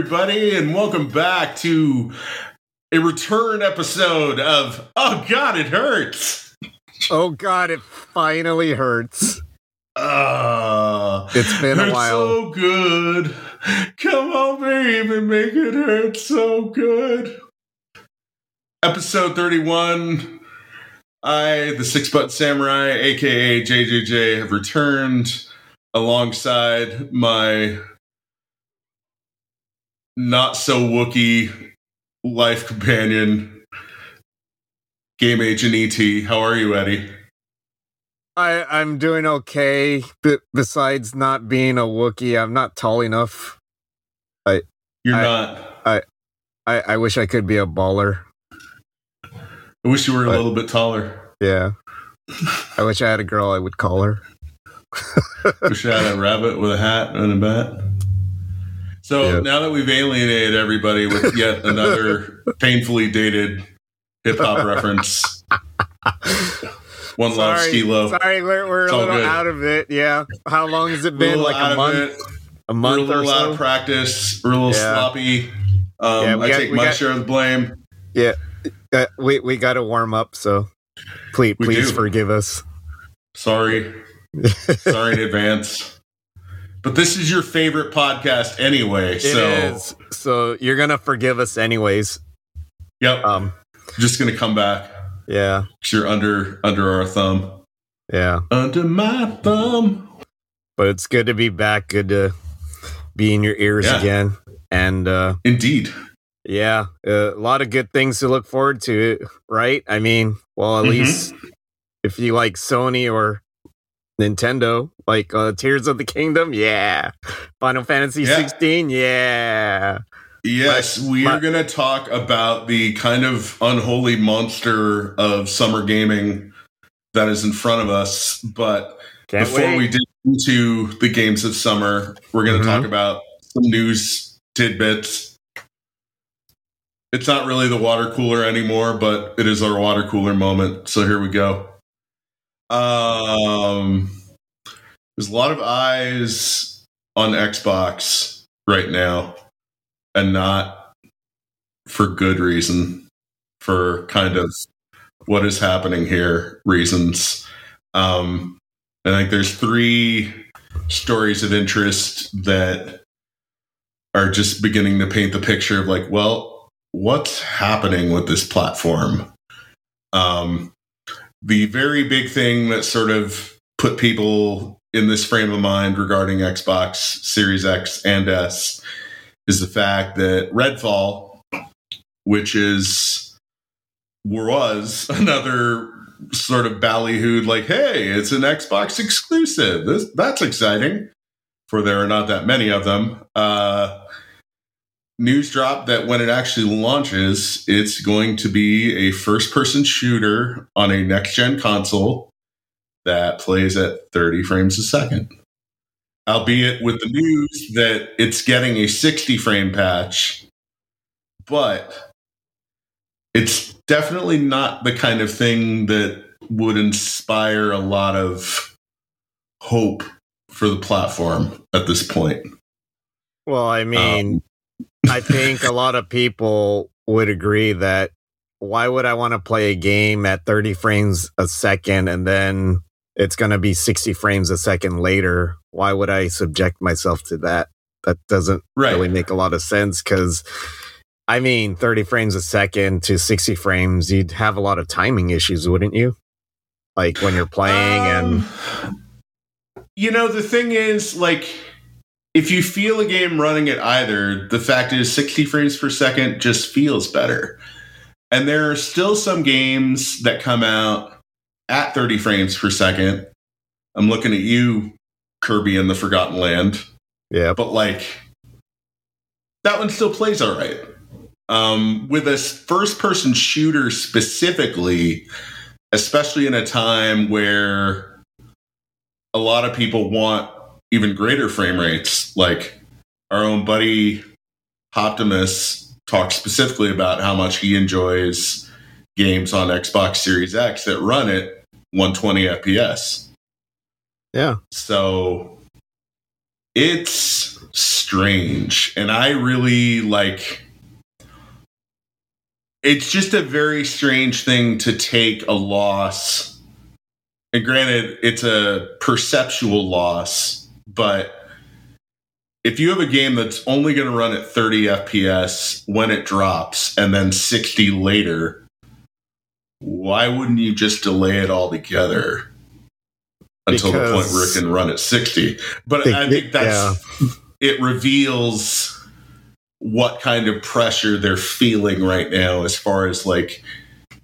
Everybody, and welcome back to a return episode of Oh God, it hurts. Oh God, it finally hurts. Uh, It's been a hurts while. So good. Come on, baby, make it hurt so good. Episode 31. I, the Six Button Samurai, aka JJJ, have returned alongside my not so Wookie life companion, Game Agent ET. How are you, Eddie? I I'm doing okay. But besides not being a Wookiee, I'm not tall enough. I you're I- not. I I wish I could be a baller. I wish you were a little bit taller. Yeah. I wish I had a girl I would call her. Wish I had a rabbit with a hat and a bat. So Yeah. now that we've alienated everybody with yet another painfully dated hip hop reference, one love Sorry, skilo. Sorry, we're, we're a little good. out of it. Yeah. How long has it been? little Like a month? A We're a month or little out of practice. We're a little Yeah. sloppy. Um, Yeah, I got- take my got- share of the blame. Uh, we we got to warm up. So please We please do. forgive us. Sorry. Sorry in advance. But this is your favorite podcast anyway. It so, is. So you're gonna forgive us anyways. yep. Um. just going to come back. Yeah. you're under under our thumb. Yeah. Under my thumb. but it's good to be back. Good to be in your ears Yeah. again. And uh, Indeed. yeah, a lot of good things to look forward to, right? I mean, well, at Mhm. least if you like Sony or Nintendo, like uh, Tears of the Kingdom, yeah. Final Fantasy Yeah. 16, yeah. Yes, we my- are going to talk about the kind of unholy monster of summer gaming that is in front of us. But before wait. we dig into the games of summer, we're going to Mhm. talk about some news tidbits. It's not really the water cooler anymore, but it is our water cooler moment. So here we go. Um, there's a lot of eyes on Xbox right now, and not for good reason, for kind of what is happening here reasons. Um, I think there's three stories of interest that are just beginning to paint the picture of like, well, what's happening with this platform? Um, the very big thing that sort of put people in this frame of mind regarding Xbox Series X and S is the fact that Redfall, which is was another sort of ballyhooed like, hey, it's an Xbox exclusive. This that's exciting. For there are not that many of them. Uh, news drop that when it actually launches, it's going to be a first person shooter on a next gen console that plays at 30 frames a second. Albeit with the news that it's getting a 60 frame patch, but it's definitely not the kind of thing that would inspire a lot of hope for the platform at this point. Well, I mean, um, I think a lot of people would agree that why would I want to play a game at 30 frames a second and then it's going to be 60 frames a second later? Why would I subject myself to that? That doesn't Right. really make a lot of sense because I mean, 30 frames a second to 60 frames, you'd have a lot of timing issues, wouldn't you? Like when you're playing and Um, you know the thing is like if you feel a game running at either the fact is 60 frames per second just feels better. And there are still some games that come out at 30 frames per second. I'm looking at you kirby in the forgotten land. Yeah, but like that one still plays all right. Um, with a first person shooter specifically, especially in a time where a lot of people want even greater frame rates, like our own buddy Optimus talked specifically about how much he enjoys games on Xbox Series X that run at 120 FPS. yeah. So it's strange. And I really like it's just a very strange thing to take a loss. And granted, it's a perceptual loss, but if you have a game that's only going to run at 30 FPS when it drops and then 60 later, why wouldn't you just delay it altogether until because the point where it can run at 60? But I think that's yeah. it reveals what kind of pressure they're feeling right now as far as like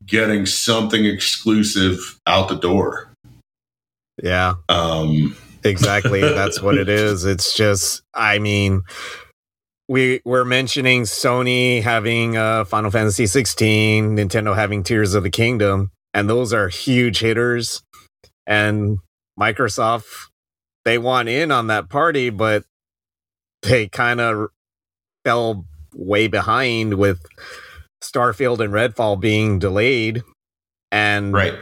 getting something exclusive out the door. Yeah. Um exactly that's what it is. It's just I mean we we're mentioning Sony having uh Final Fantasy 16, Nintendo having Tears of the Kingdom, and those are huge hitters. And Microsoft they want in on that party, but they kind of fell way behind with Starfield and Redfall being delayed. And right.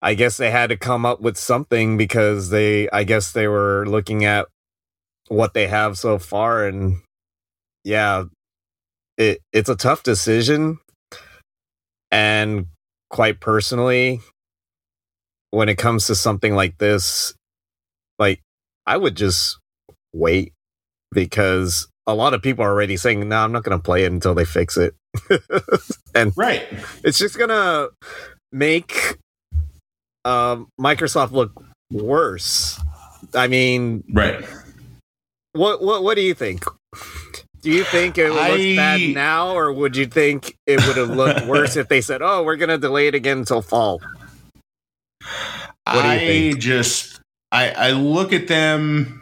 I guess they had to come up with something because they I guess they were looking at what they have so far and yeah, it it's a tough decision. And quite personally, when it comes to something like this, like I would just wait because a lot of people are already saying, "No, I'm not going to play it until they fix it." and right, it's just going to make um, Microsoft look worse. I mean, right. What what what do you think? Do you think it looks I... bad now, or would you think it would have looked worse if they said, "Oh, we're going to delay it again until fall"? What do you I think? just I I look at them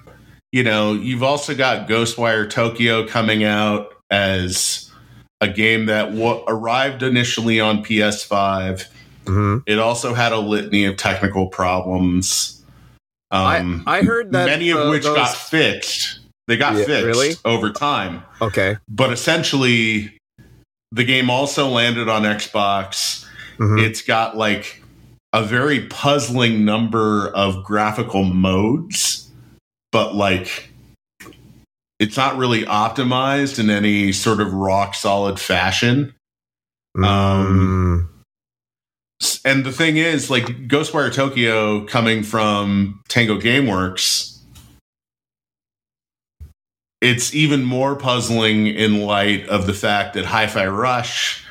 you know, you've also got Ghostwire Tokyo coming out as a game that w- arrived initially on PS5. Mm-hmm. It also had a litany of technical problems. Um, I, I, heard that many of uh, which those... got fixed. They got yeah, fixed really? over time. Okay, but essentially, the game also landed on Xbox. Mm-hmm. It's got like a very puzzling number of graphical modes but like it's not really optimized in any sort of rock solid fashion. Mm. Um, and the thing is, like Ghostwire Tokyo coming from Tango Gameworks, it's even more puzzling in light of the fact that Hi Fi Rush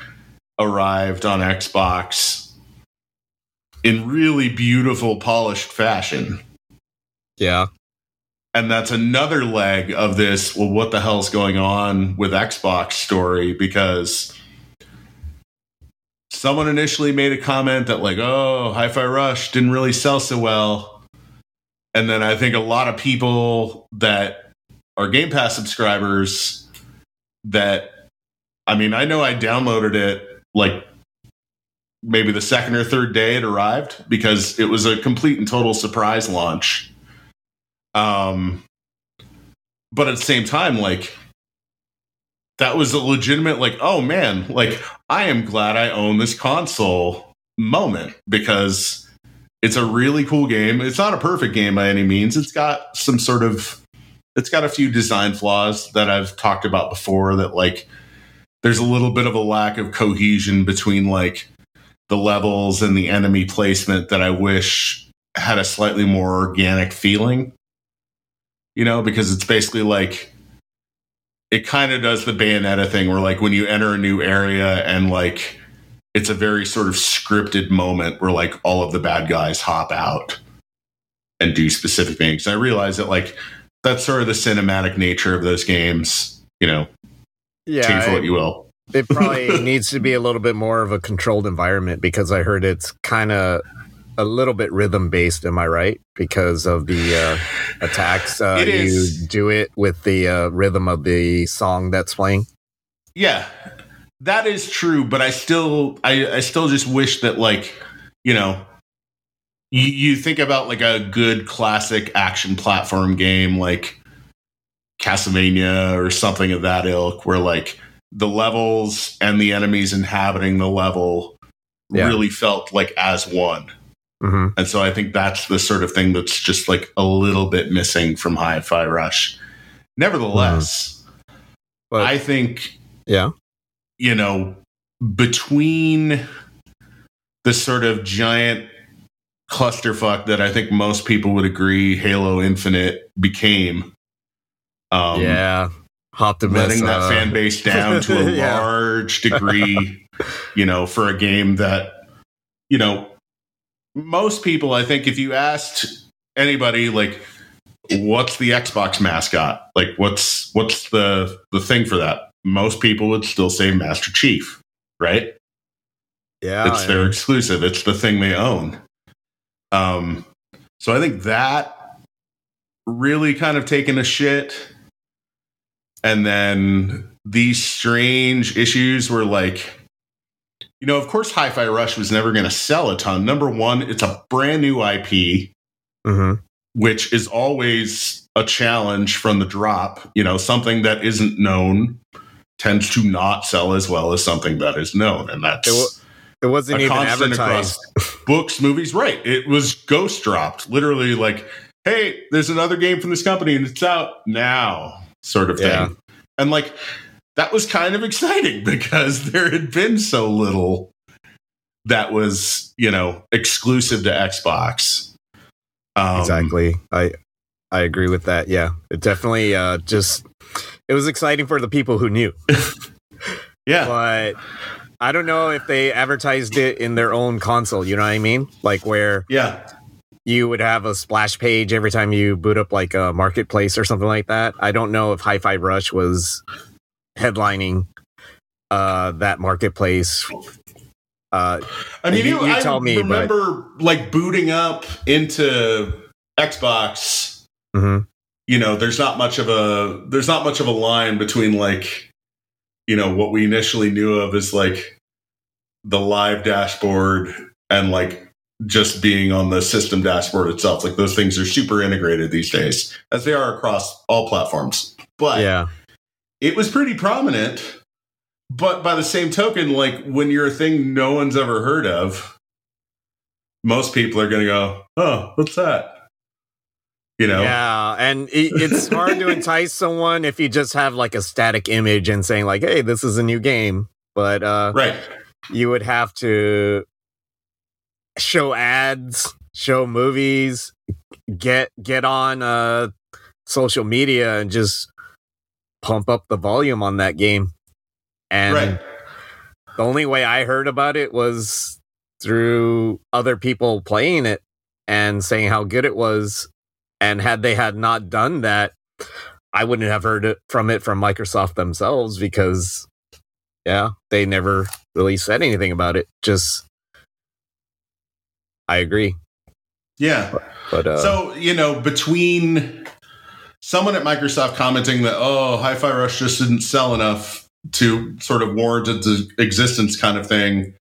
arrived on Xbox in really beautiful, polished fashion. Yeah and that's another leg of this well what the hell's going on with xbox story because someone initially made a comment that like oh hi-fi rush didn't really sell so well. And then i think a lot of people that are game pass subscribers that i mean i know i downloaded it like maybe the second or third day it arrived because it was a complete and total surprise launch. Um, but at the same time, like that was a legitimate, like, oh man, like I am glad I own this console moment because it's a really cool game. It's not a perfect game by any means. It's got some sort of it's got a few design flaws that I've talked about before that like there's a little bit of a lack of cohesion between like the levels and the enemy placement that I wish had a slightly more organic feeling you know, because it's basically like it kind of does the Bayonetta thing where like when you enter a new area and like it's a very sort of scripted moment where like all of the bad guys hop out and do specific things. And I realize that like that's sort of the cinematic nature of those games, you know. Yeah. Take for what you will. It probably needs to be a little bit more of a controlled environment because I heard it's kind of a little bit rhythm based. Am I right? Because of the uh, attacks, uh, you do it with the uh, rhythm of the song that's playing. Yeah, that is true. But I still, I, I still just wish that, like, you know, you, you think about like a good classic action platform game like Castlevania or something of that ilk, where like the levels and the enemies inhabiting the level yeah. really felt like as one Mm-hmm. And so I think that's the sort of thing that's just like a little bit missing from Hi Fi Rush. Nevertheless, But I think yeah, you know, between the sort of giant clusterfuck that I think most people would agree Halo Infinite became. Um, yeah, Optimus, letting that uh, fan base down to a Yeah. large degree, you know, for a game that, you know, most people, I think, if you asked anybody, like, what's the Xbox mascot? Like, what's what's the the thing for that? Most people would still say Master Chief, right? Yeah, it's their exclusive. It's the thing they own. Um, so I think that really kind of taken a shit. And then these strange issues were like, you know, of course, Hi Fi Rush was never going to sell a ton. Number one, it's a brand new IP, Mhm. which is always a challenge from the drop. You know, something that isn't known tends to not sell as well as something that is known. And that's It wa- It wasn't even advertised. across books, movies. Right. It was ghost dropped. Literally, like, hey, there's another game from this company and it's out now, sort of thing. Yeah. And like, that was kind of exciting because there had been so little that was, you know, exclusive to Xbox. Um, exactly. I I agree with that. Yeah, it definitely uh, just it was exciting for the people who knew, Yeah. but I don't know if they advertised it in their own console. You know what I mean? Like where Yeah. you would have a splash page every time you boot up like a marketplace or something like that. I don't know if Hi-Fi Rush was headlining uh that marketplace. Uh I mean, You- you, you I tell me, but- remember like booting up into Xbox mhm. you know there's not much of a there's not much of a line between like you know what we initially knew of is like the live dashboard and like just being on the system dashboard itself like those things are super integrated these days as they are across all platforms but yeah. It was pretty prominent but by the same token like when you're a thing no one's ever heard of most people are going to go oh what's that you know Yeah, and it, it's hard to entice someone if you just have like a static image and saying like, "Hey, this is a new game." But uh right you would have to show ads, show movies, get get on uh social media and just pump up the volume on that game. And right the only way I heard about it was through other people playing it and saying how good it was. And had they had not done that, I wouldn't have heard it from it from Microsoft themselves because, yeah, they never really said anything about it. Just, I agree. yeah But uh, so you know between someone at microsoft commenting that oh hi-fi rush just didn't sell enough to sort of warrant its existence kind of thing.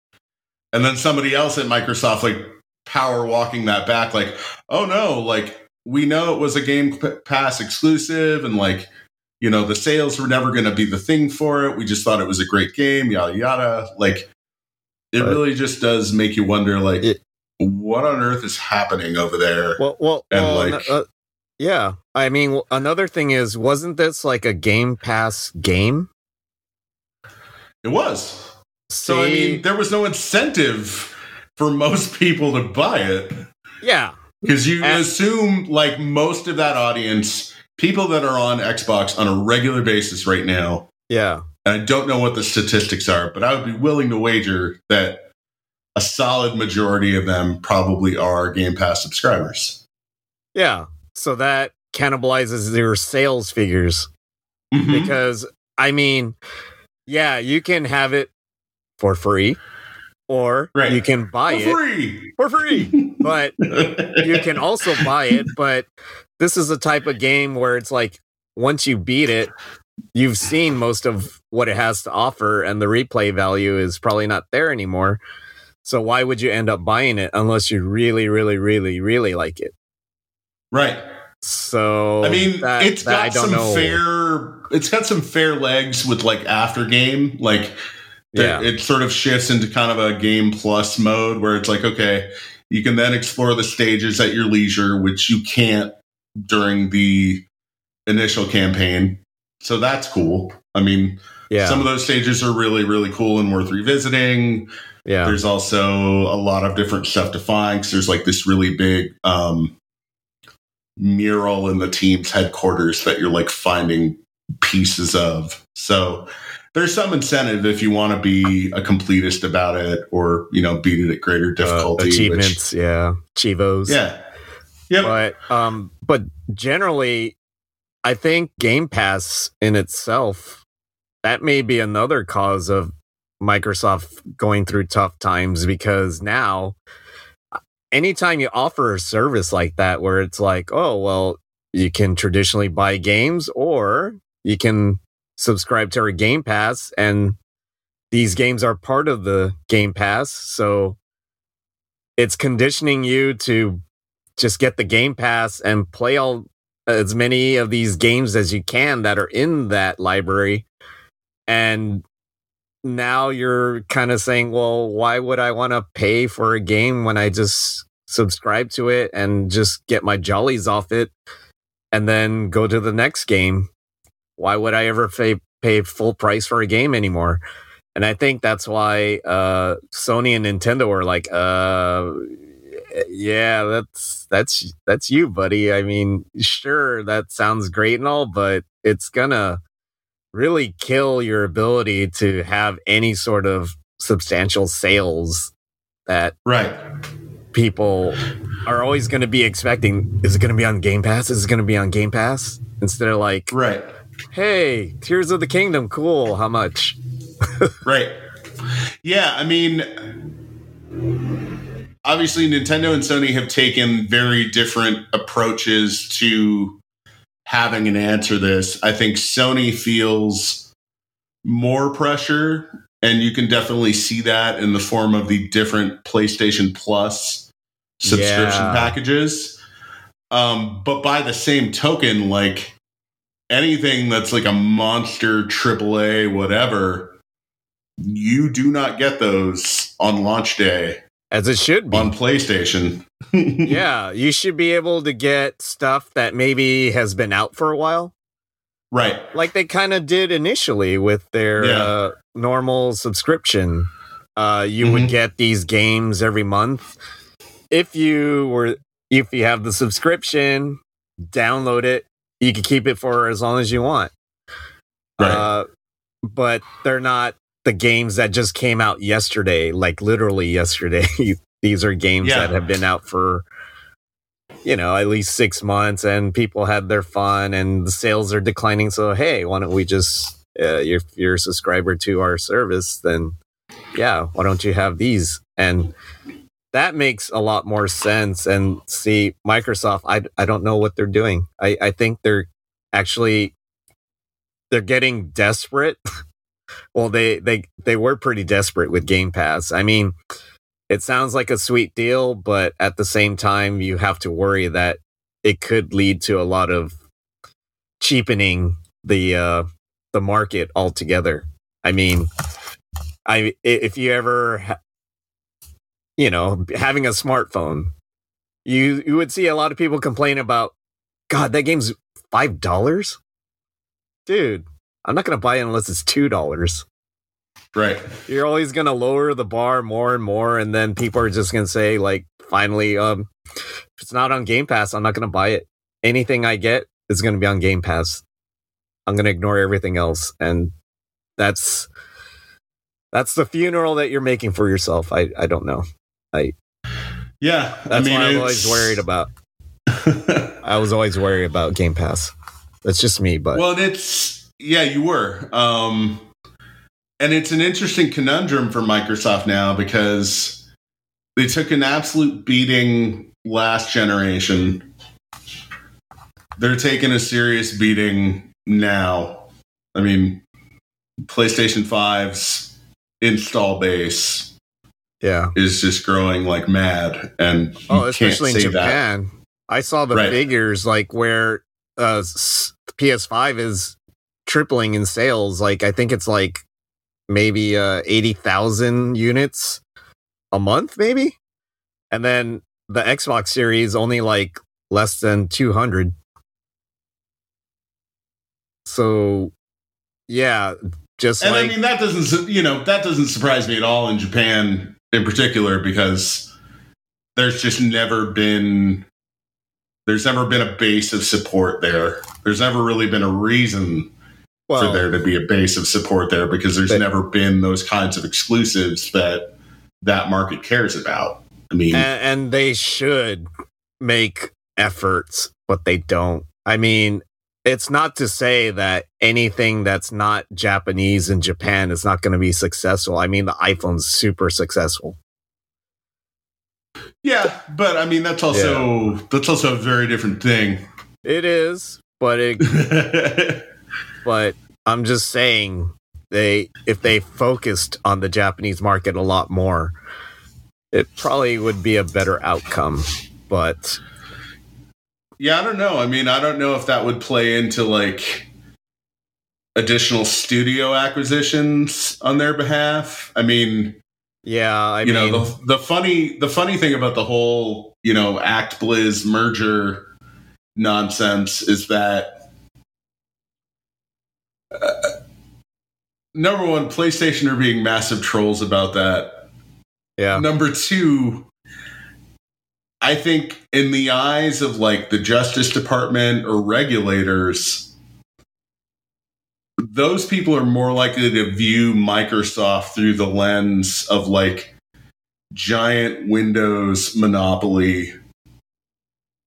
And then somebody else at microsoft like power walking that back like oh no like we know it was a game pass exclusive and like you know the sales were never going to be the thing for it. We just thought it was a great game yada yada. Like it But- really just does make you wonder like It- what on earth is happening over there? Well, well, and, well, like- uh, yeah. I mean, another thing is, wasn't this like a Game Pass game? It was. So I mean, there was no incentive for most people to buy it yeah, because you assume like most of that audience, people that are on Xbox on a regular basis right now. yeah. And I don't know what the statistics are, but I would be willing to wager that a solid majority of them probably are Game Pass subscribers. Yeah. So that cannibalizes their sales figures Mhm. because I mean, yeah, you can have it for free or Right. you can buy For it free. for free. But you can also buy it, but this is a type of game where it's like once you beat it, you've seen most of what it has to offer and the replay value is probably not there anymore. So why would you end up buying it unless you really really really really like it? Right. So I mean, that- it's that got some know. fair. It's got some fair legs with like after game, like Yeah. it sort of shifts into kind of a game plus mode where it's like, okay, you can then explore the stages at your leisure, which you can't during the initial campaign. So that's cool. I mean, Yeah. some of those stages are really, really cool and worth revisiting. yeah. There's also a lot of different stuff to find because there's like this really big um, mural in the team's headquarters that you're like finding pieces of. So there's some incentive if you want to be a completist about it or, you know, beat it at greater Uh, difficulty. which- achievements. yeah. Chivos. yeah. Yep. But um but generally I think Game Pass in itself that may be another cause of Microsoft going through tough times because now anytime you offer a service like that where it's like, oh well, you can traditionally buy games or you can subscribe to our Game Pass and these games are part of the Game Pass, so it's conditioning you to just get the game pass and play all as many of these games as you can that are in that library. And now you're kind of saying well why would i want to pay for a game when i just subscribe to it and just get my jollies off it and then go to the next game why would i ever pay, pay full price for a game anymore and i think that's why uh, sony and nintendo are like uh yeah, that's that's that's you, buddy. I mean, sure, that sounds great and all, but it's gonna really kill your ability to have any sort of substantial sales that Right. people are always going to be expecting. Is it going to be on Game Pass? Is it going to be on Game Pass? Instead of like, Right. hey, Tears of the Kingdom, cool. How much? Right. Yeah, I mean, obviously, Nintendo and Sony have taken very different approaches to having an answer this. I think Sony feels more pressure, and you can definitely see that in the form of the different PlayStation Plus subscription Yeah. packages. Um, but by the same token, like anything that's like a monster AAA, whatever, you do not get those on launch day As it should be. on PlayStation. yeah, you should be able to get stuff that maybe has been out for a while. Right. like they kind of did initially with their Yeah. uh, normal subscription. Uh, you Mhm. would get these games every month. If you were, if you have the subscription, download it. You can keep it for as long as you want. Right. Uh, but they're not the games that just came out yesterday, like literally yesterday. These are games Yeah. that have been out for you know at least six months and people had their fun and the sales are declining so hey why don't we just uh, if you're a subscriber to our service then yeah why don't you have these and that makes a lot more sense and see microsoft i, I don't know what they're doing I, I think they're actually they're getting desperate well they they they were pretty desperate with game pass i mean it sounds like a sweet deal, but at the same time, you have to worry that it could lead to a lot of cheapening the uh, the market altogether. I mean, I if you ever, you know, having a smartphone, you you would see a lot of people complain about, God, that game's five dollars, dude. I'm not gonna buy it unless it's two dollars. Right. you're always going to lower the bar more and more and then people are just going to say like finally um if it's not on game pass i'm not going to buy it. Anything i get is going to be on game pass. I'm going to ignore everything else and that's that's the funeral that you're making for yourself. I i don't know. I Yeah. that's I mean, what i'm it's- always worried about. I was always worried about game pass. That's just me but well, it's yeah, you were. Um, and it's an interesting conundrum for Microsoft now because they took an absolute beating last generation. They're taking a serious beating now. I mean, PlayStation 5's install base yeah is just growing like mad, and Oh, especially in say that. Japan. I saw the Right. figures like where uh, PS5 is tripling in sales. Like I think it's like maybe uh, eighty thousand units a month, maybe, and then the Xbox Series only like less than two hundred. So, yeah, just and like I mean that doesn't you know that doesn't surprise me at all in Japan in particular because there's just never been there's never been a base of support there. There's never really been a reason well, for there to be a base of support there because there's But- never been those kinds of exclusives that that market cares about. I mean, and, and they should make efforts, but they don't. I mean, it's not to say that anything that's not Japanese in Japan is not going to be successful. I mean, the iPhone's super successful. yeah, but I mean that's also that's also a very different thing. It is, but it but I'm just saying they if they focused on the Japanese market a lot more, it probably would be a better outcome. But Yeah, I don't know. I mean, I don't know if that would play into like additional studio acquisitions on their behalf. I mean, yeah, I you mean, know, the, the funny the funny thing about the whole, you know, Act Blizz merger nonsense is that uh, number one, PlayStation are being massive trolls about that. yeah, Number two, I think in the eyes of like the Justice Department or regulators, those people are more likely to view Microsoft through the lens of like giant Windows monopoly,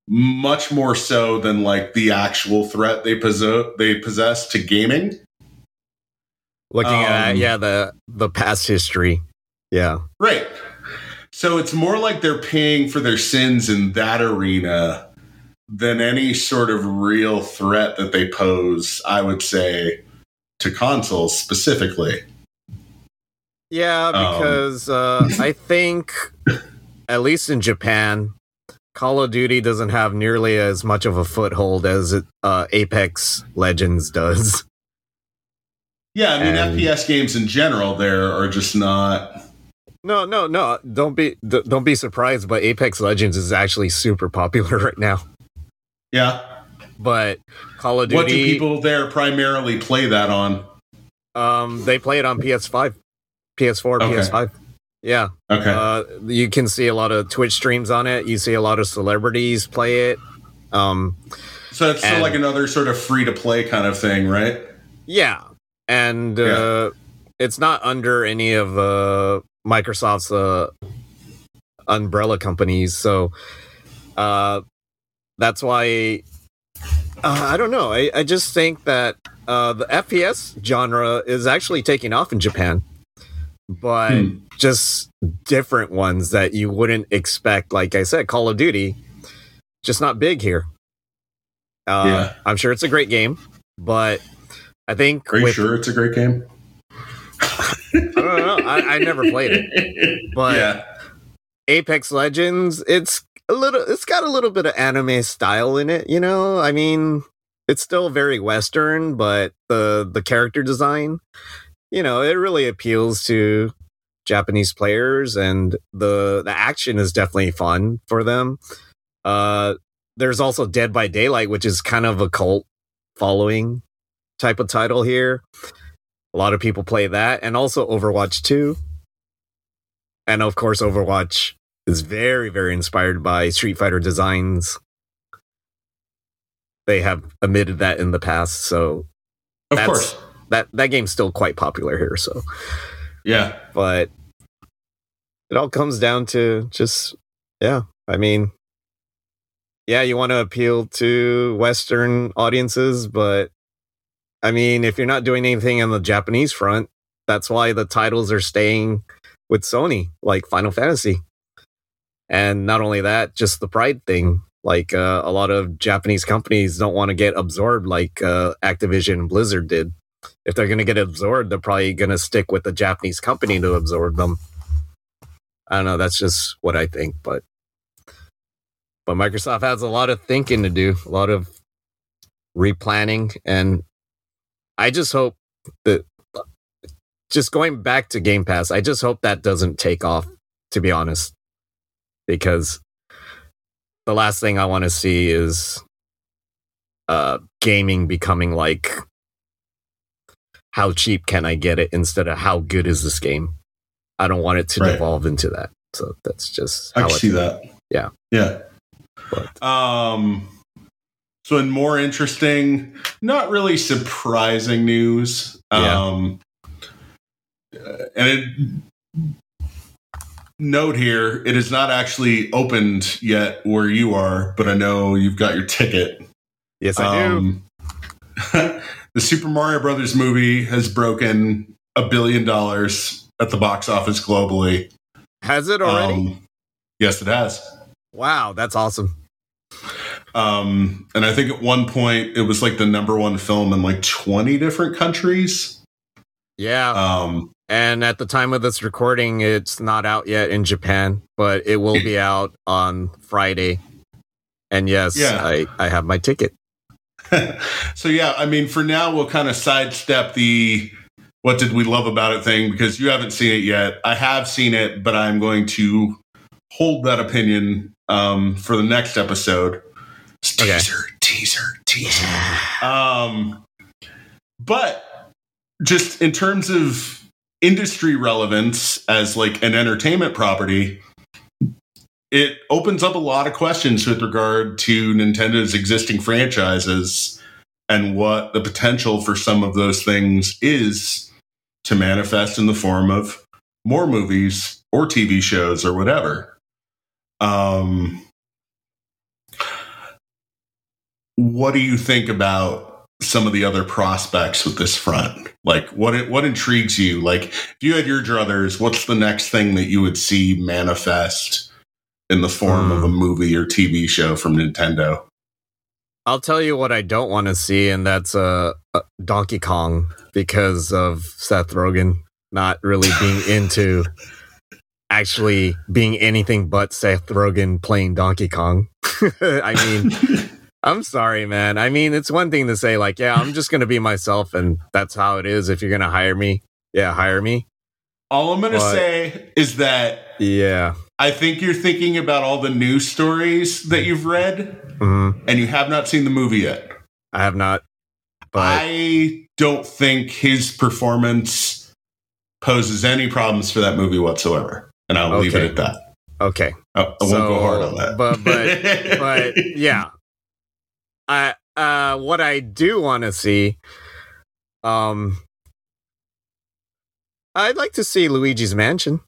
much more so than like the actual threat they possess they possess to gaming. looking at um, yeah the the past history. Yeah, Right. So it's more like they're paying for their sins in that arena than any sort of real threat that they pose, I would say, to consoles specifically. yeah, Um, because uh, I think at least in Japan, Call of Duty doesn't have nearly as much of a foothold as it, uh, Apex Legends does. Yeah, I mean, And- FPS games in general there are just not. No, no, no! Don't be don't be surprised. But Apex Legends is actually super popular right now. Yeah. But Call of Duty, What do people there primarily play that on? um, they play it on PS5, PS4, Okay. PS5. Yeah, Okay. uh, you can see a lot of Twitch streams on it. You see a lot of celebrities play it. Um, so it's still and- like another sort of free to play kind of thing, right? yeah, and uh, it's not under any of uh, Microsoft's uh, umbrella companies, so uh, that's why uh, I don't know. I, I just think that uh, the FPS genre is actually taking off in Japan, but Hmm. just different ones that you wouldn't expect. Like I said, Call of Duty, just not big here. Uh, Yeah. I'm sure it's a great game, but I think Are you with sure it's a great game? I don't know. I, I never played it. But- yeah. Apex Legends, it's a little it's got a little bit of anime style in it, you know? I mean, it's still very western, but the the character design, you know, it really appeals to Japanese players and the the action is definitely fun for them. Uh there's also Dead by Daylight, which is kind of a cult following type of title here. A lot of people play that and also Overwatch 2. And of course Overwatch is very very inspired by Street Fighter designs. They have admitted that in the past, so Of course. That that game's still quite popular here, so. Yeah. but it all comes down to just yeah i mean yeah you want to appeal to western audiences but i mean if you're not doing anything on the japanese front that's why the titles are staying with sony like final fantasy. And not only that just the pride thing like uh, a lot of japanese companies don't want to get absorbed like uh, activision and blizzard did if they're going to get absorbed, they're probably going to stick with the Japanese company to absorb them. I don't know. That's just what I think, but but Microsoft has a lot of thinking to do, a lot of replanning, and I just hope that just going back to Game Pass, I just hope that doesn't take off. To be honest, because the last thing I want to see is uh gaming becoming like how cheap can I get it instead of how good is this game. I don't want it to Right. devolve into that. So that's just I see that. Yeah. Yeah. But- Um. So, in more interesting, not really surprising news. Yeah. Um. And it, note here, it is not actually opened yet where you are, but I know you've got your ticket. Yes, I do. The Super Mario Brothers movie has broken a billion dollars at the box office globally. Has it already? Um, yes, it has. wow, that's awesome. Um, and I think at one point it was like the number one film in like 20 different countries. Yeah. Um, And at the time of this recording, it's not out yet in Japan, but it will be out on Friday. And yes, Yeah. I, I have my ticket. so yeah, I mean, for now we'll kind of sidestep the what did we love about it thing because you haven't seen it yet. I have seen it, but I'm going to hold that opinion um, for the next episode. Okay. Teaser, teaser, teaser. Um, but just in terms of industry relevance as like an entertainment property, it opens up a lot of questions with regard to Nintendo's existing franchises and what the potential for some of those things is to manifest in the form of more movies or TV shows or whatever. Um, what do you think about some of the other prospects with this front? Like, what what intrigues you? Like, if you had your druthers, what's the next thing that you would see manifest in the form of a movie or TV show from Nintendo? I'll tell you what I don't want to see, and that's uh, uh, Donkey Kong because of Seth Rogen not really being into actually being anything but Seth Rogen playing Donkey Kong. I mean, I'm sorry, man. I mean, it's one thing to say, like, yeah, I'm just going to be myself, and that's how it is. If you're going to hire me, yeah, hire me. All I'm going to say is that Yeah. I think you're thinking about all the news stories that you've read, hmm and you have not seen the movie yet. I have not, but I don't think his performance poses any problems for that movie whatsoever. And I'll leave it at that. okay. I, I won't So, go hard on that. but- but- but yeah i uh what i do want to see um i'd like to see luigi's mansion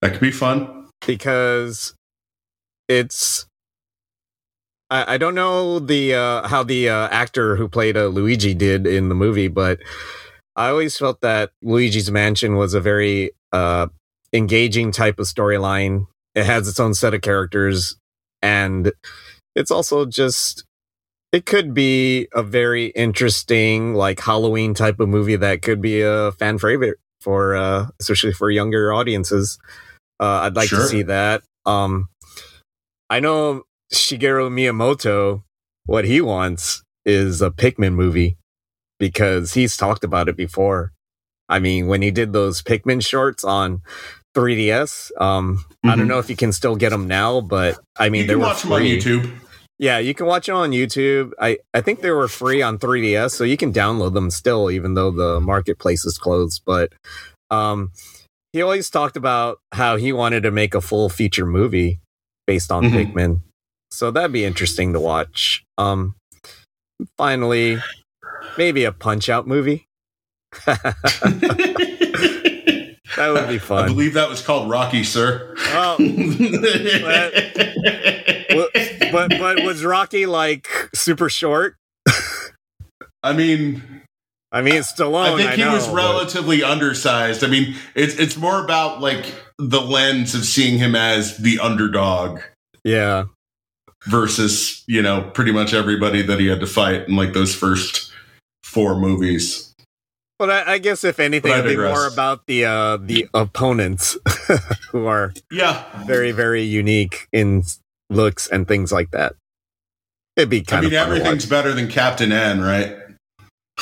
that could be fun. because it's I, I don't know the uh, how the uh, actor who played uh, Luigi did in the movie, but I always felt that Luigi's Mansion was a very uh, engaging type of storyline. It has its own set of characters, and it's also just it could be a very interesting like Halloween type of movie that could be a fan favorite for uh, especially for younger audiences. Uh, I'd like Sure. to see that. Um, I know Shigeru Miyamoto. What he wants is a Pikmin movie because he's talked about it before. I mean, when he did those Pikmin shorts on 3DS, um, I don't Mhm. know if you can still get them now, but I mean, you they can were watch them on. YouTube. Yeah, you can watch it on YouTube. I, I think they were free on 3DS, so you can download them still, even though the marketplace is closed. But um, he always talked about how he wanted to make a full feature movie based on Mhm. Pikmin. So that'd be interesting to watch. Um, finally, maybe a Punch Out movie. That would be fun. I believe that was called Rocky, sir. Oh, but, but but was Rocky like super short? I mean, I mean, it's Stallone. I think he know, was but- relatively undersized. I mean, it's it's more about like the lens of seeing him as the underdog Yeah. versus you know pretty much everybody that he had to fight in like those first four movies. But I, I guess if anything, I it'd be more about the uh, the opponents who are Yeah, very very unique in looks and things like that. It'd be I kind mean of fun to everything's better than Captain N, right?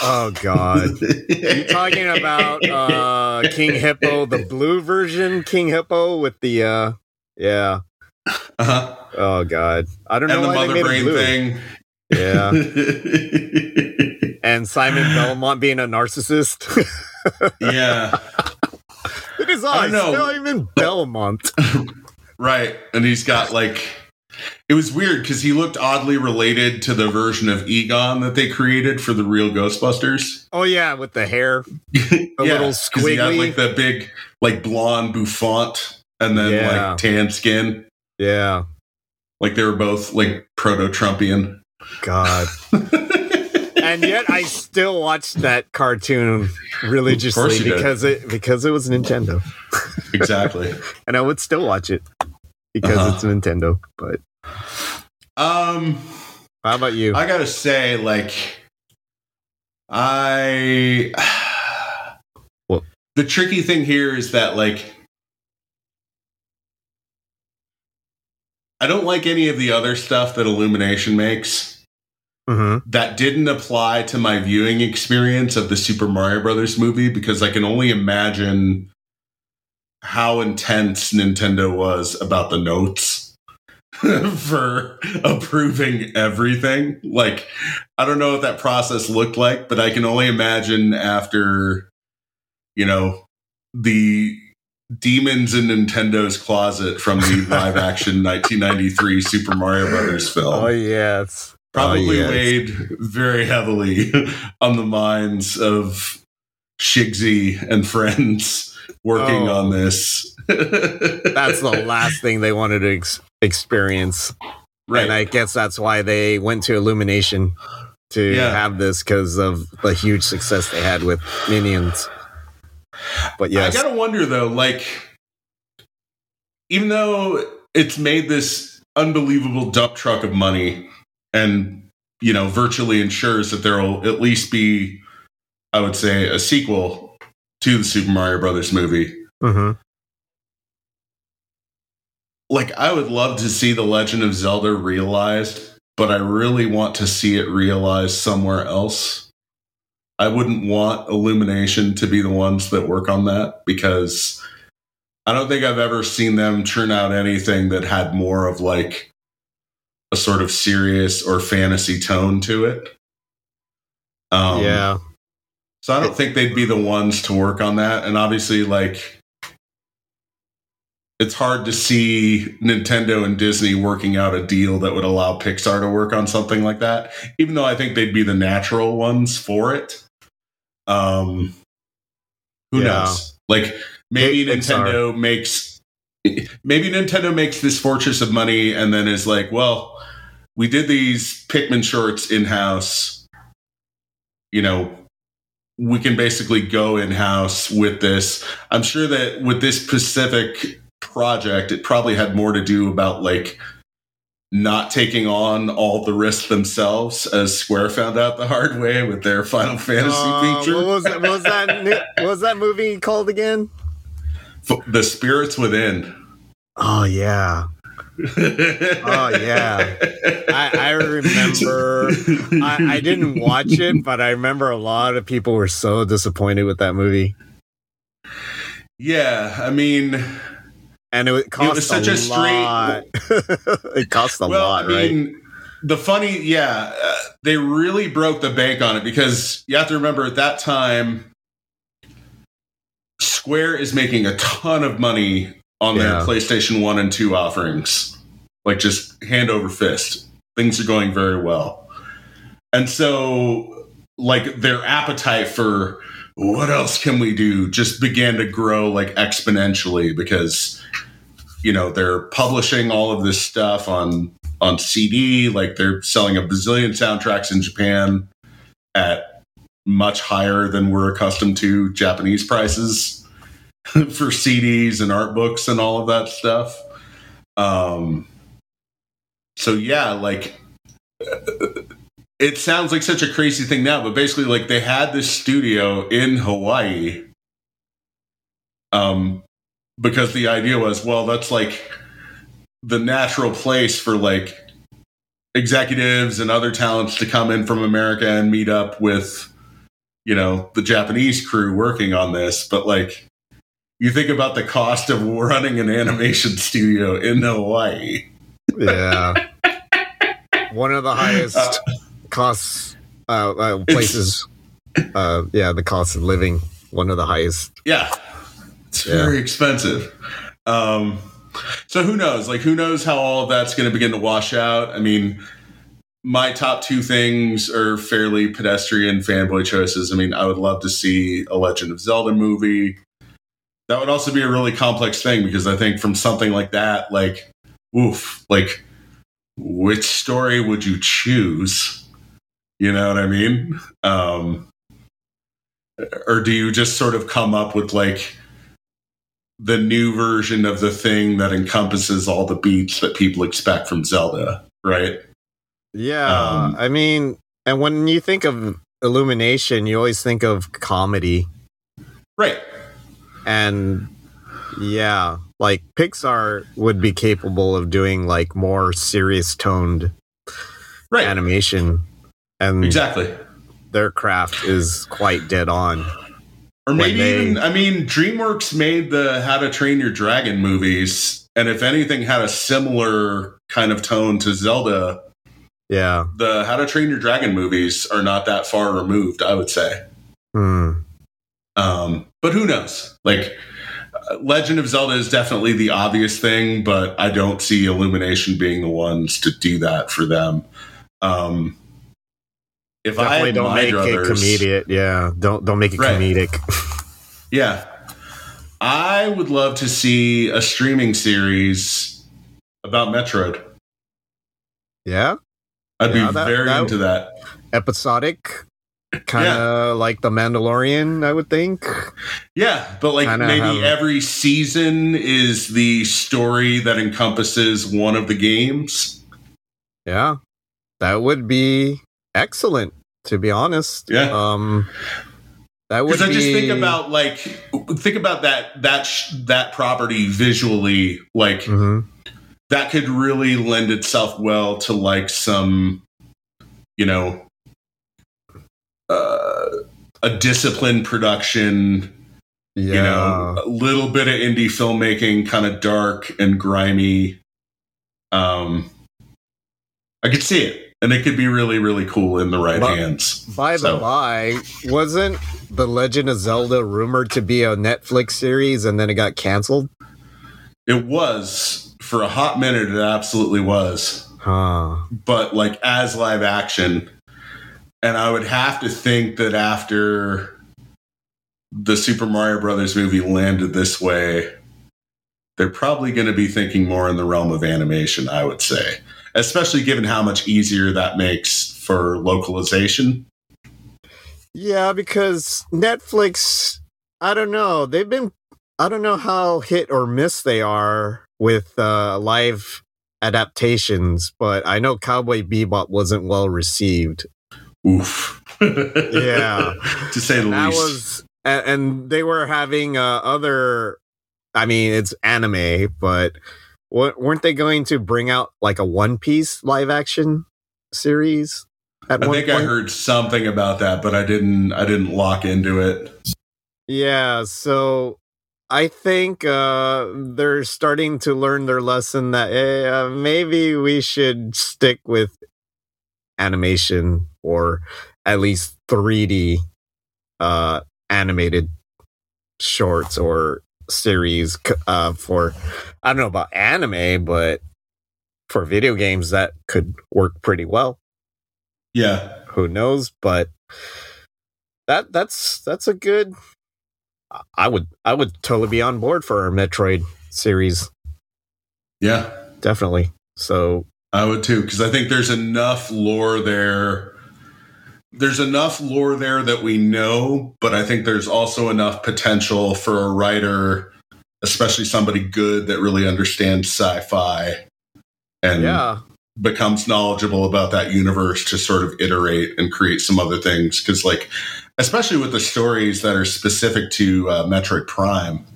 Oh God. You talking about uh, King Hippo, the blue version King Hippo with the uh, yeah. uh-huh. Oh God, I don't and know the why they mother made brain blue. thing. Yeah, and Simon Belmont being a narcissist. yeah. it is I I, don't know. Simon Belmont. Right. And he's got like it was weird because he looked oddly related to the version of Egon that they created for the real Ghostbusters. Oh yeah, with the hair. A little He had like the big, like blonde bouffant and then Yeah. like tan skin. Yeah. Like they were both like proto Trumpian. God. and yet I still watched that cartoon religiously you did. because it because it was Nintendo. exactly. And I would still watch it because Uh-huh. it's Nintendo. But Um how about you? I gotta say, like, I. What? The tricky thing here is that, like, I don't like any of the other stuff that Illumination makes. mm-hmm. That didn't apply to my viewing experience of the Super Mario Brothers movie because I can only imagine how intense Nintendo was about the notes for approving everything. Like, I don't know what that process looked like, but I can only imagine after, you know, the demons in Nintendo's closet from the live action 1993 Super Mario Brothers film Oh yeah. yes. probably Oh, yes. weighed very heavily on the minds of Shiggy and friends working Oh. on this. That's the last thing they wanted to ex- experience. right. And I guess that's why they went to Illumination to Yeah. have this because of the huge success they had with Minions. But yes, I gotta wonder though, like, even though it's made this unbelievable dump truck of money and, you know, virtually ensures that there will at least be, I would say, a sequel to the Super Mario Brothers movie. Mhm. like I would love to see the Legend of Zelda realized, but I really want to see it realized somewhere else. I wouldn't want Illumination to be the ones that work on that because I don't think I've ever seen them turn out anything that had more of like a sort of serious or fantasy tone to it. Um, yeah. So I don't think they'd be the ones to work on that. And obviously, like, it's hard to see Nintendo and Disney working out a deal that would allow Pixar to work on something like that, even though I think they'd be the natural ones for it. Um, who Yeah. knows? Like, maybe Pixar. Nintendo makes. Maybe Nintendo makes this fortress of money and then is like, well, we did these Pikmin shorts in house. You know, we can basically go in house with this. I'm sure that with this specific project, it probably had more to do about like not taking on all the risks themselves, as Square found out the hard way with their Final Fantasy Uh, feature. what was that? What was that? new- what was that movie called again? The Spirits Within. Oh yeah. Oh yeah. I, I remember. I, I didn't watch it, but I remember a lot of people were so disappointed with that movie, Yeah, I mean, and it cost was such a, a straight- lot. it cost a well, lot, I right? mean, the funny, yeah, uh, they really broke the bank on it because you have to remember at that time, Square is making a ton of money on their Yeah. PlayStation 1 and 2 offerings. Like just hand over fist. Things are going very well. And so, like, their appetite for what else can we do just began to grow like exponentially because, you know, they're publishing all of this stuff on on CD. Like they're selling a bazillion soundtracks in Japan at much higher than we're accustomed to Japanese prices for CDs and art books and all of that stuff. Um, so yeah, like it sounds like such a crazy thing now, but basically, like they had this studio in Hawaii. Um, because the idea was, well, that's like the natural place for like executives and other talents to come in from America and meet up with, you know, the Japanese crew working on this. But like, you think about the cost of running an animation studio in Hawaii. yeah. One of the highest Uh, costs uh, uh, places. uh, yeah, the cost of living one of the highest. Yeah, it's very expensive. Um, so who knows? Like, who knows how all of that's going to begin to wash out? I mean, my top two things are fairly pedestrian fanboy choices. I mean, I would love to see a Legend of Zelda movie. That would also be a really complex thing because I think from something like that, like, oof, like, which story would you choose? You know what I mean? Um, or do you just sort of come up with like the new version of the thing that encompasses all the beats that people expect from Zelda, right? Yeah, um, I mean, and when you think of Illumination, you always think of comedy, right? And yeah, like Pixar would be capable of doing like more serious toned right. animation, and exactly their craft is quite dead on. Or maybe they, even, I mean, DreamWorks made the How to Train Your Dragon movies, and if anything, had a similar kind of tone to Zelda. Yeah, the How to Train Your Dragon movies are not that far removed, I would say. Hmm. Um, but who knows? Like, Legend of Zelda is definitely the obvious thing, but I don't see Illumination being the ones to do that for them. Um, if Definitely I don't make druthers, it comedic, yeah, don't don't make it right. comedic. yeah, I would love to see a streaming series about Metroid. Yeah, I'd yeah, be that, very that, into that. Episodic, kind of yeah. like The Mandalorian, I would think. Yeah, but like Kinda maybe have... every season is the story that encompasses one of the games. Yeah, that would be excellent, to be honest. Yeah. Um, that would because I just think about like think about that that sh- that property visually, like mm-hmm. that could really lend itself well to like some, you know, uh, a disciplined production. Yeah. You know, a little bit of indie filmmaking, kind of dark and grimy. Um, I could see it and it could be really really cool in the right hands. By so. the by, wasn't the Legend of Zelda rumored to be a Netflix series and then it got canceled? It was for a hot minute. It absolutely was. Huh. But like as live action, and I would have to think that after the Super Mario Brothers movie landed this way, they're probably going to be thinking more in the realm of animation. I would say especially given how much easier that makes for localization. Yeah, because Netflix, I don't know, they've been, I don't know how hit or miss they are with uh, live adaptations, but I know Cowboy Bebop wasn't well received. Oof. yeah. to say the that least. Was, and, and they were having uh, other, I mean, it's anime, but weren't they going to bring out like a One Piece live action series? I think point? I heard something about that, but I didn't. I didn't lock into it. Yeah, so I think uh, they're starting to learn their lesson that hey, uh, maybe we should stick with animation or at least 3D uh, animated shorts or series uh, for I don't know about anime, but for video games that could work pretty well. Yeah, who knows? But that that's that's a good. I would I would totally be on board for our Metroid series. Yeah, definitely. So I would too because I think there's enough lore there there's enough lore there that we know, but I think there's also enough potential for a writer, especially somebody good that really understands sci-fi and yeah. becomes knowledgeable about that universe to sort of iterate and create some other things. Because, like, especially with the stories that are specific to uh, Metroid Prime,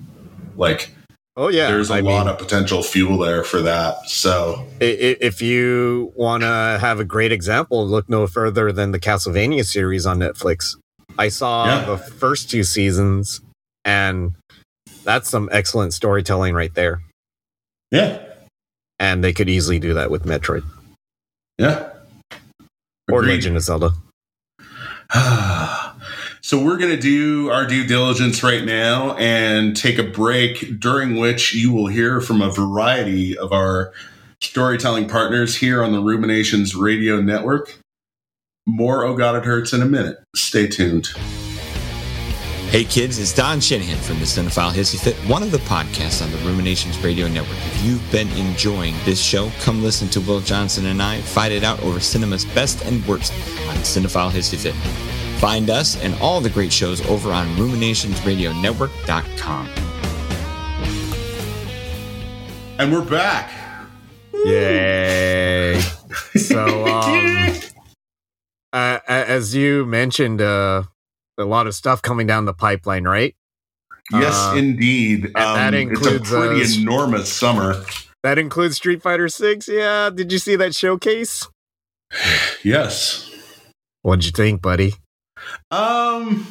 like Oh yeah, there's a I lot mean, of potential fuel there for that. So if you want to have a great example, look no further than the Castlevania series on Netflix. I saw yeah. the first two seasons, and that's some excellent storytelling right there. Yeah, and they could easily do that with Metroid. Yeah, Agreed. or Legend of Zelda. so we're going to do our due diligence right now and take a break during which you will hear from a variety of our storytelling partners here on the Ruminations Radio Network. More Oh God It Hurts in a minute. Stay tuned. Hey kids, it's Don Shanahan from the Cinephile Hissy Fit, one of the podcasts on the Ruminations Radio Network. If you've been enjoying this show, come listen to Will Johnson and I fight it out over cinema's best and worst on Cinephile Hissy Fit. Find us and all the great shows over on ruminationsradionetwork.com. And we're back. Yay. so, um, uh, as you mentioned, uh, a lot of stuff coming down the pipeline, right? Yes, uh, incdeed. Um, that includes it's a pretty uh, enormous summer. That includes Street Fighter Six. Yeah, did you see that showcase? yes. What'd you think, buddy? Um,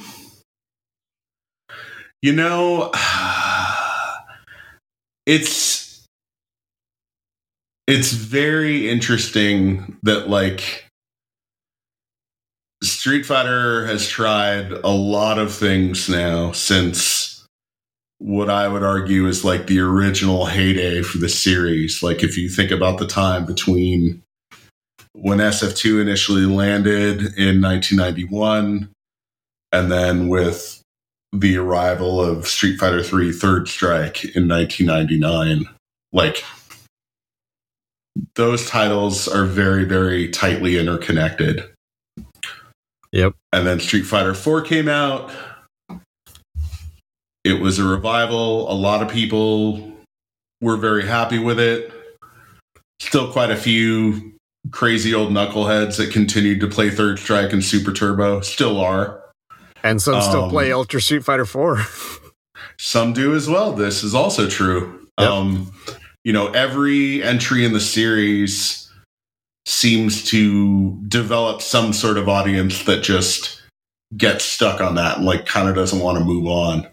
you know, it's it's very interesting that like Street Fighter has tried a lot of things now since what I would argue is like the original heyday for the series. Like if you think about the time between when SF2 initially landed in 1991 and then with the arrival of Street Fighter 3 Third Strike in 1999, like those titles are very, very tightly interconnected. Yep. And then Street Fighter 4 came out. It was a revival. A lot of people were very happy with it. Still quite a few crazy old knuckleheads that continued to play Third Strike and Super Turbo. Still are. And some um, still play Ultra Street Fighter 4. some do as well. This is also true. Yep. Um, you know, every entry in the series seems to develop some sort of audience that just gets stuck on that and like kind of doesn't want to move on.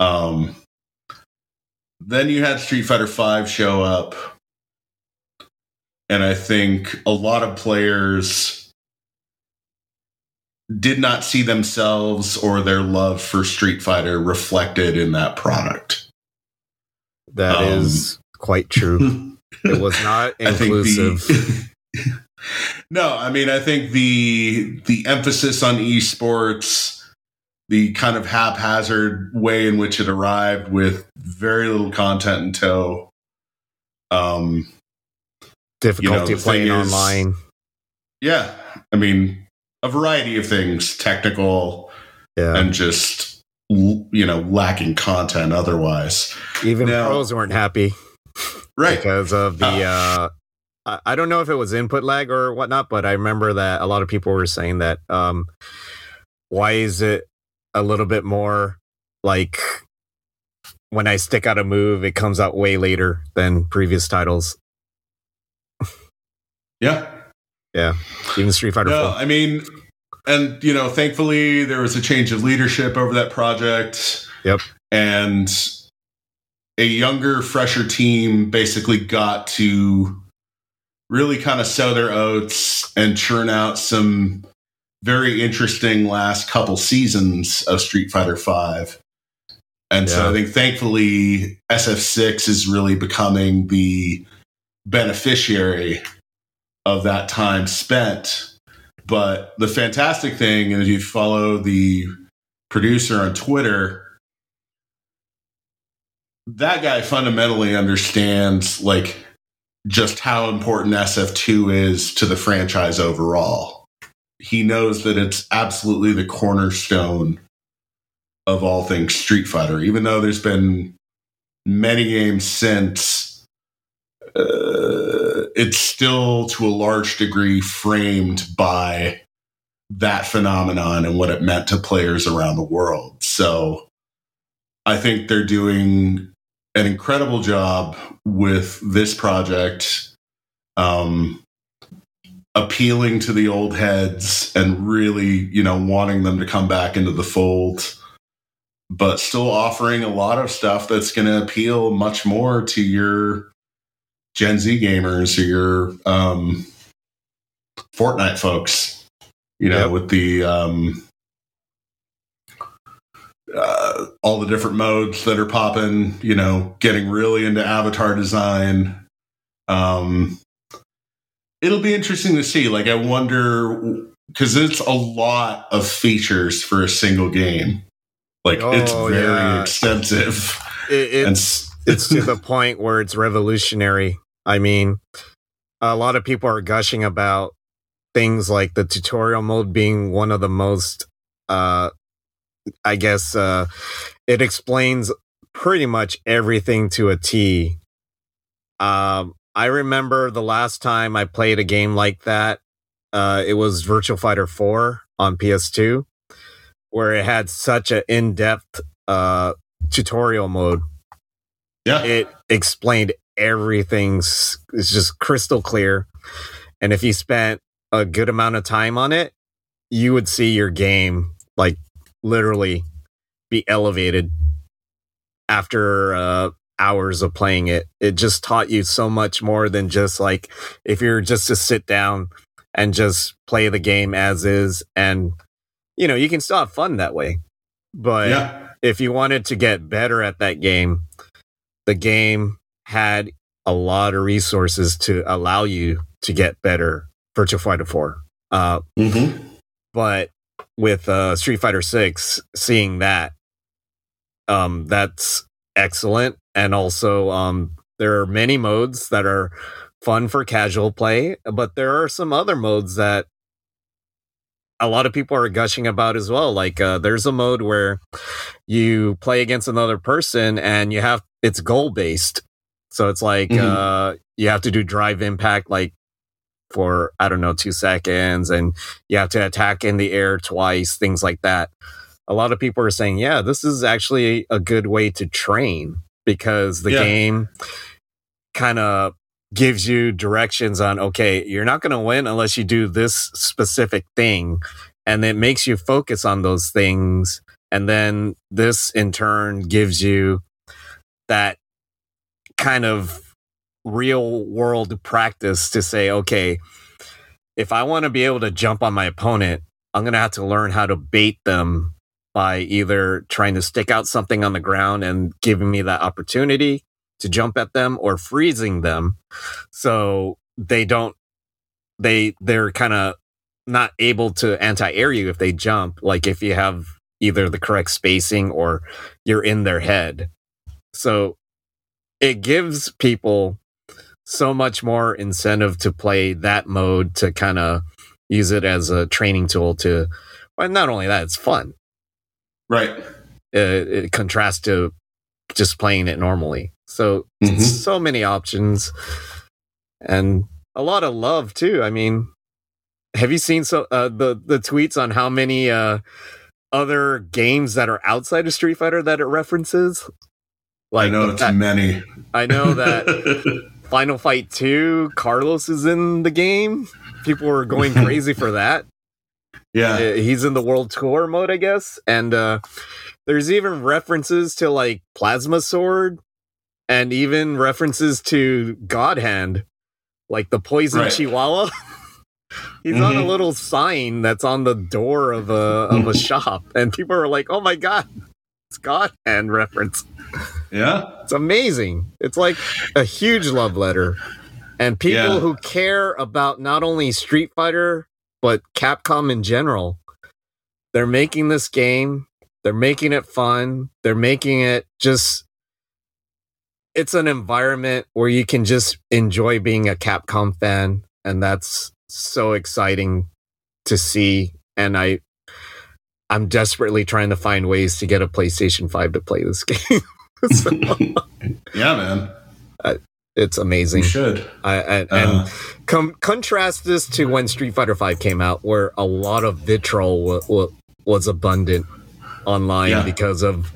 Um, then you had Street Fighter 5 show up, and I think a lot of players did not see themselves or their love for Street Fighter reflected in that product. That um, is quite true. It was not inclusive. The, no, I mean, I think the the emphasis on esports, the kind of haphazard way in which it arrived with very little content in tow, um, difficulty you know, playing is, online. Yeah, I mean, a variety of things, technical, yeah. and just you know lacking content otherwise. Even now, pros weren't happy right? Because of the, uh, uh, I don't know if it was input lag or whatnot, but I remember that a lot of people were saying that. Um, why is it a little bit more like when I stick out a move, it comes out way later than previous titles? Yeah, yeah. Even Street Fighter. No, 4. I mean, and you know, thankfully there was a change of leadership over that project. Yep. And a younger, fresher team basically got to really kind of sow their oats and churn out some very interesting last couple seasons of Street Fighter Five. And yeah. so I think thankfully SF6 is really becoming the beneficiary of that time spent. But the fantastic thing, and if you follow the producer on Twitter, that guy fundamentally understands like just how important SF2 is to the franchise overall. He knows that it's absolutely the cornerstone of all things Street Fighter, even though there's been many games since. Uh, it's still to a large degree framed by that phenomenon and what it meant to players around the world. So I think they're doing an incredible job with this project, um, appealing to the old heads and really, you know, wanting them to come back into the fold, but still offering a lot of stuff that's going to appeal much more to your Gen Z gamers or your um, Fortnite folks. You know, Yep. with the um, uh, all the different modes that are popping. You know, getting really into avatar design. Um, it'll be interesting to see. Like, I wonder because it's a lot of features for a single game. Like, it's Oh, very yeah. extensive. It, it's it's to the point where it's revolutionary. I mean, a lot of people are gushing about things like the tutorial mode being one of the most uh I guess uh it explains pretty much everything to a T. Um I remember the last time I played a game like that, uh it was Virtual Fighter 4 on PS2 where it had such an in-depth uh tutorial mode yeah, it explained everything s- it's just crystal clear. And if you spent a good amount of time on it you would see your game like literally be elevated after uh hours of playing it. It just taught you so much more than just like if you're just to sit down and just play the game as is and you know you can still have fun that way. But yeah, if you wanted to get better at that game, the game had a lot of resources to allow you to get better. Virtual Fighter 4. Uh, hmm but with uh, Street Fighter 6, seeing that, um, that's excellent. And also, um, there are many modes that are fun for casual play, but there are some other modes that a lot of people are gushing about as well. Like, uh, there's a mode where you play against another person and you have it's goal based. So it's like Mhm. uh, you have to do drive impact like for I don't know two seconds, and you have to attack in the air twice, things like that. A lot of people are saying, yeah, this is actually a good way to train because the Yeah. game kind of gives you directions on okay, you're not going to win unless you do this specific thing, and it makes you focus on those things, and then this in turn gives you that kind of real world practice to say, okay, if I want to be able to jump on my opponent, I'm going to have to learn how to bait them by either trying to stick out something on the ground and giving me that opportunity to jump at them or freezing them. So they don't they they're kind of not able to anti-air you if they jump like if you have either the correct spacing or you're in their head. So it gives people so much more incentive to play that mode to kind of use it as a training tool to well not only that it's fun right. uh, it contrasts to just playing it normally so Mhm. so many options and a lot of love too i mean have you seen so uh, the the tweets on how many uh other games that are outside of street fighter that it references I know it's that- many. I know that Final Fight 2, Carlos is in the game. People were going crazy for that. yeah, Uh, He's in the world tour mode, I guess. And uh, there's even references to like Plasma Sword and even references to God Hand, like the poison Right. chihuahua. He's on a Mhm. little sign that's on the door of a of a shop, and people are like, "Oh my god, it's God Hand reference." yeah, It's amazing. It's like a huge love letter. And people Yeah. who care about not only Street Fighter, but Capcom in general, they're making this game. They're making it fun. They're making it just. It's an environment where you can just enjoy being a Capcom fan. And that's so exciting to see. And I. I'm desperately trying to find ways to get a PlayStation 5 to play this game. So, yeah, man. it's amazing. You should. I, I, and Uh, com- contrast this to when Street Fighter 5 came out, where a lot of vitriol w- w- was abundant online Yeah. because of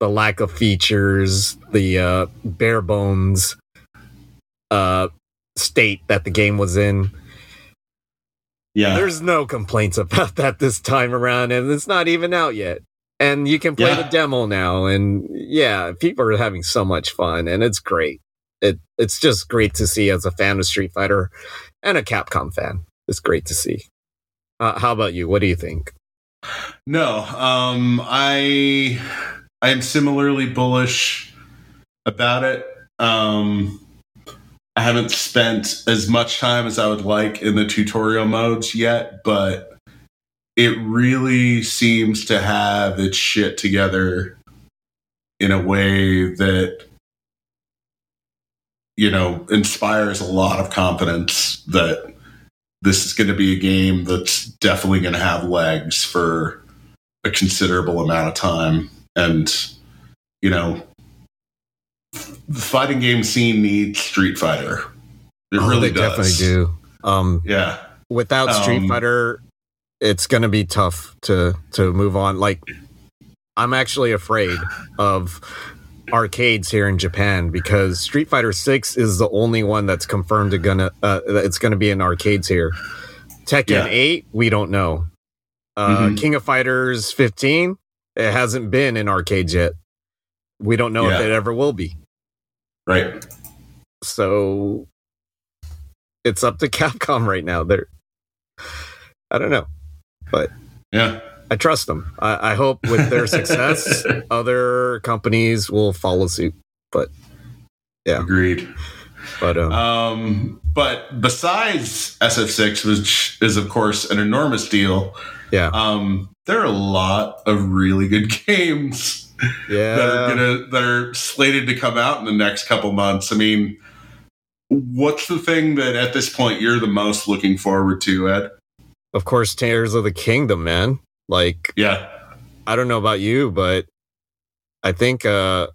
the lack of features, the uh, bare bones uh, state that the game was in. Yeah, There's no complaints about that this time around, and it's not even out yet. And you can play Yeah. the demo now, and yeah, people are having so much fun, and it's great. It it's just great to see as a fan of Street Fighter and a Capcom fan. It's great to see. Uh, how about you? What do you think? No, um, I I am similarly bullish about it. Um, I haven't spent as much time as I would like in the tutorial modes yet, but it really seems to have its shit together in a way that you know inspires a lot of confidence that this is going to be a game that's definitely going to have legs for a considerable amount of time. And you know the fighting game scene needs street fighter it Oh, really they does definitely do. Um, yeah without Street Um, Fighter, it's going to be tough to to move on. Like, I'm actually afraid of arcades here in Japan because Street Fighter Six is the only one that's confirmed to gonna uh, that it's going to be in arcades here. Tekken Yeah. Eight, we don't know. Uh, Mhm. King of Fighters 15, it hasn't been in arcades yet. We don't know if it ever will be. Right So it's up to Capcom right now. They're I don't know. But yeah I trust them. I, I hope with their success, other companies will follow suit. But yeah. agreed But um, Um, but besides SF6, which is of course an enormous deal, yeah, um, there are a lot of really good games yeah. that are gonna that are slated to come out in the next couple months. I mean, what's the thing that at this point you're the most looking forward to, Ed? of course, Tears of the Kingdom, man. Like Yeah, I don't know about you, but I think, uh,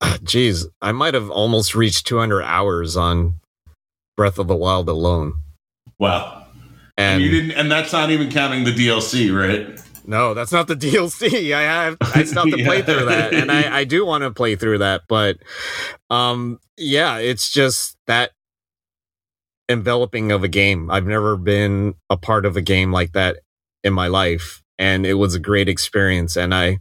geez, I might have almost reached 200 hours on Breath of the Wild alone. wow. And you didn't, and that's not even counting the DLC, right? No, that's not the DLC. I have I still have to play through that, and I I do want to play through that, but um, yeah, it's just that enveloping of a game. I've never been a part of a game like that in my life, and it was a great experience. And I,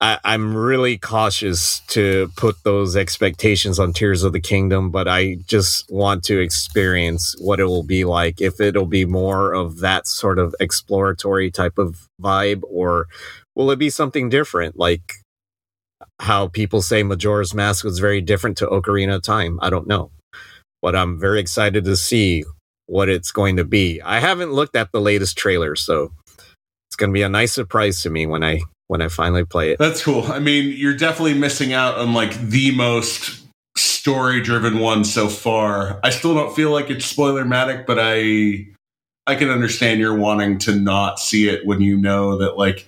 I I'm really cautious to put those expectations on Tears of the Kingdom, but I just want to experience what it will be like. If it'll be more of that sort of exploratory type of vibe, or will it be something different, like how people say Majora's Mask was very different to Ocarina of Time? I don't know, but I'm very excited to see what it's going to be. I haven't looked at the latest trailer, so it's going to be a nice surprise to me when I when I finally play it. That's cool. I mean, you're definitely missing out on like the most story driven one so far. I still don't feel like it's spoilermatic, but I I can understand you're wanting to not see it when you know that like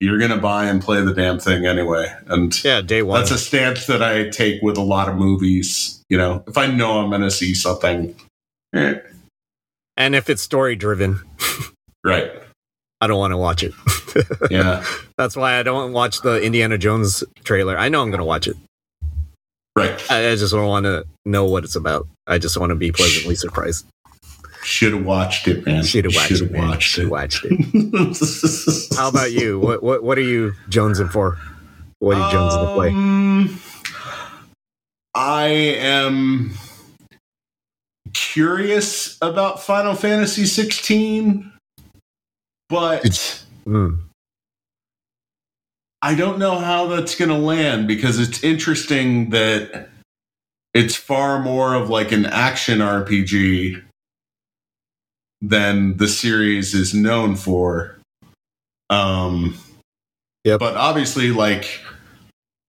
you're gonna buy and play the damn thing anyway. And Yeah, day one. that's a stance that I take with a lot of movies. You know, if I know I'm gonna see something, eh, and if it's story driven, right? I don't want to watch it. Yeah, That's why I don't watch the Indiana Jones trailer. I know I'm going to watch it. right. I, I just don't want to know what it's about. I just want to be pleasantly surprised. Should have watched it, man. Should have watched it. Watched Should it. watched it. How about you? What what what are you jonesing for? What are you jonesing to play? Um, I am curious about Final Fantasy 16, but Hmm. I don't know how that's going to land because it's interesting that it's far more of like an action RPG than the series is known for. Um, Yep. But obviously, like,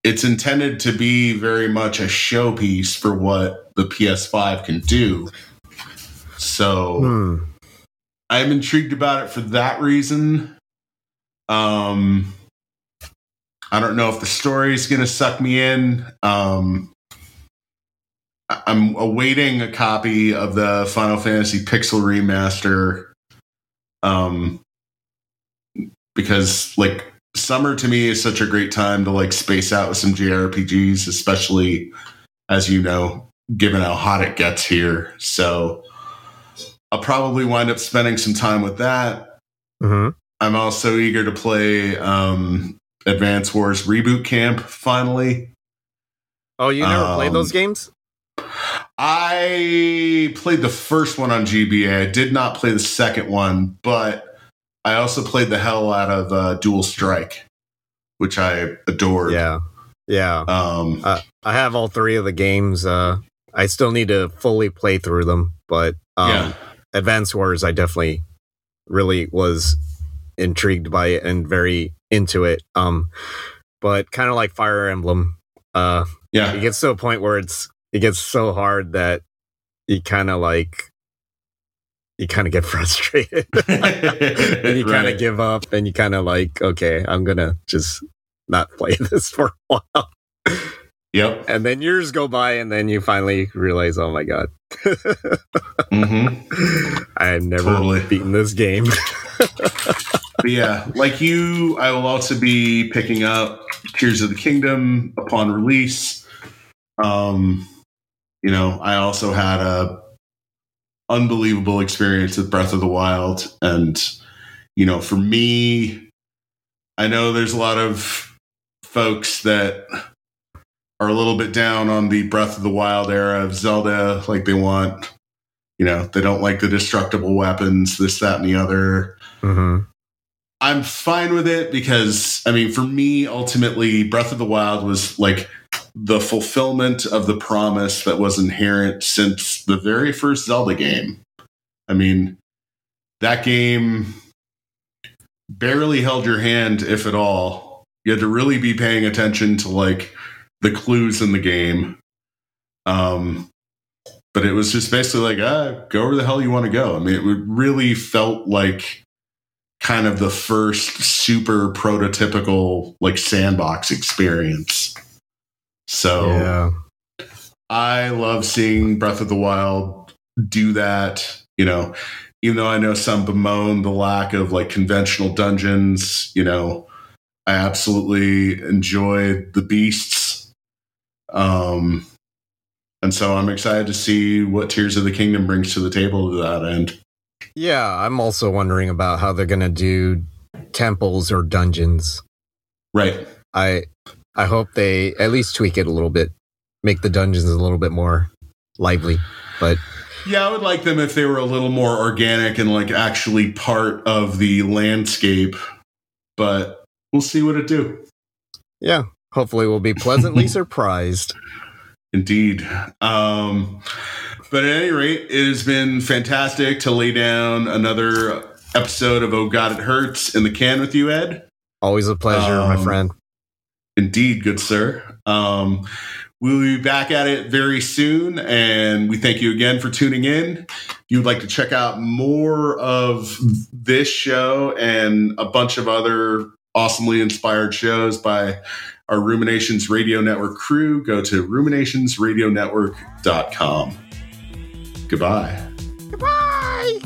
it's intended to be very much a showpiece for what the PS5 can do. So. Hmm. I'm intrigued about it for that reason. Um, I don't know if the story is going to suck me in. Um, I'm awaiting a copy of the Final Fantasy Pixel Remaster. Um, because like summer to me is such a great time to like space out with some JRPGs, especially as you know, given how hot it gets here. So I'll probably wind up spending some time with that. Mhm. I'm also eager to play um, Advance Wars Reboot Camp finally. Oh, you never played Um, those games? I played the first one on GBA. I did not play the second one, but I also played the hell out of uh, Dual Strike, which I adored. Yeah, yeah. Um, Uh, I have all three of the games. Uh, I still need to fully play through them, but um, yeah. Advance Wars, I definitely really was intrigued by it and very into it. Um, but kind of like Fire Emblem, uh, Yeah. it gets to a point where it's it gets so hard that you kind of like you kind of get frustrated and you kind of Right. give up and you kind of like okay i'm gonna just not play this for a while Yep. and then years go by and then you finally realize oh my god hmm i've never Totally. beaten this game But yeah, like you, I will also be picking up Tears of the Kingdom upon release. Um, you know, I also had a unbelievable experience with Breath of the Wild, and you know, for me, I know there's a lot of folks that are a little bit down on the Breath of the Wild era of Zelda, like they want, you know, they don't like the destructible weapons, this, that, and the other. hmm I'm fine with it because I mean, for me, ultimately, Breath of the Wild was like the fulfillment of the promise that was inherent since the very first Zelda game. I mean, that game barely held your hand, if at all. You had to really be paying attention to like the clues in the game. Um, but it was just basically like, ah, go where the hell you want to go. I mean, it really felt like kind of the first super prototypical like sandbox experience. So yeah I love seeing Breath of the Wild do that. You know, even though I know some bemoan the lack of like conventional dungeons, you know, I absolutely enjoyed the beasts. Um, and so I'm excited to see what Tears of the Kingdom brings to the table to that end. yeah i'm also wondering about how they're gonna do temples or dungeons Right. i i hope they at least tweak it a little bit make the dungeons a little bit more lively but Yeah, I would like them if they were a little more organic and like actually part of the landscape, but we'll see what it do. yeah hopefully we'll be pleasantly surprised Indeed. Um, but at any rate, it has been fantastic to lay down another episode of Oh God It Hurts in the can with you, Ed. always a pleasure my Um, friend Indeed, good sir. Um, we'll be back at it very soon, and we thank you again for tuning in. If you'd like to check out more of this show and a bunch of other awesomely inspired shows by our Ruminations Radio Network crew, go to ruminationsradionetwork.com. Goodbye. Goodbye.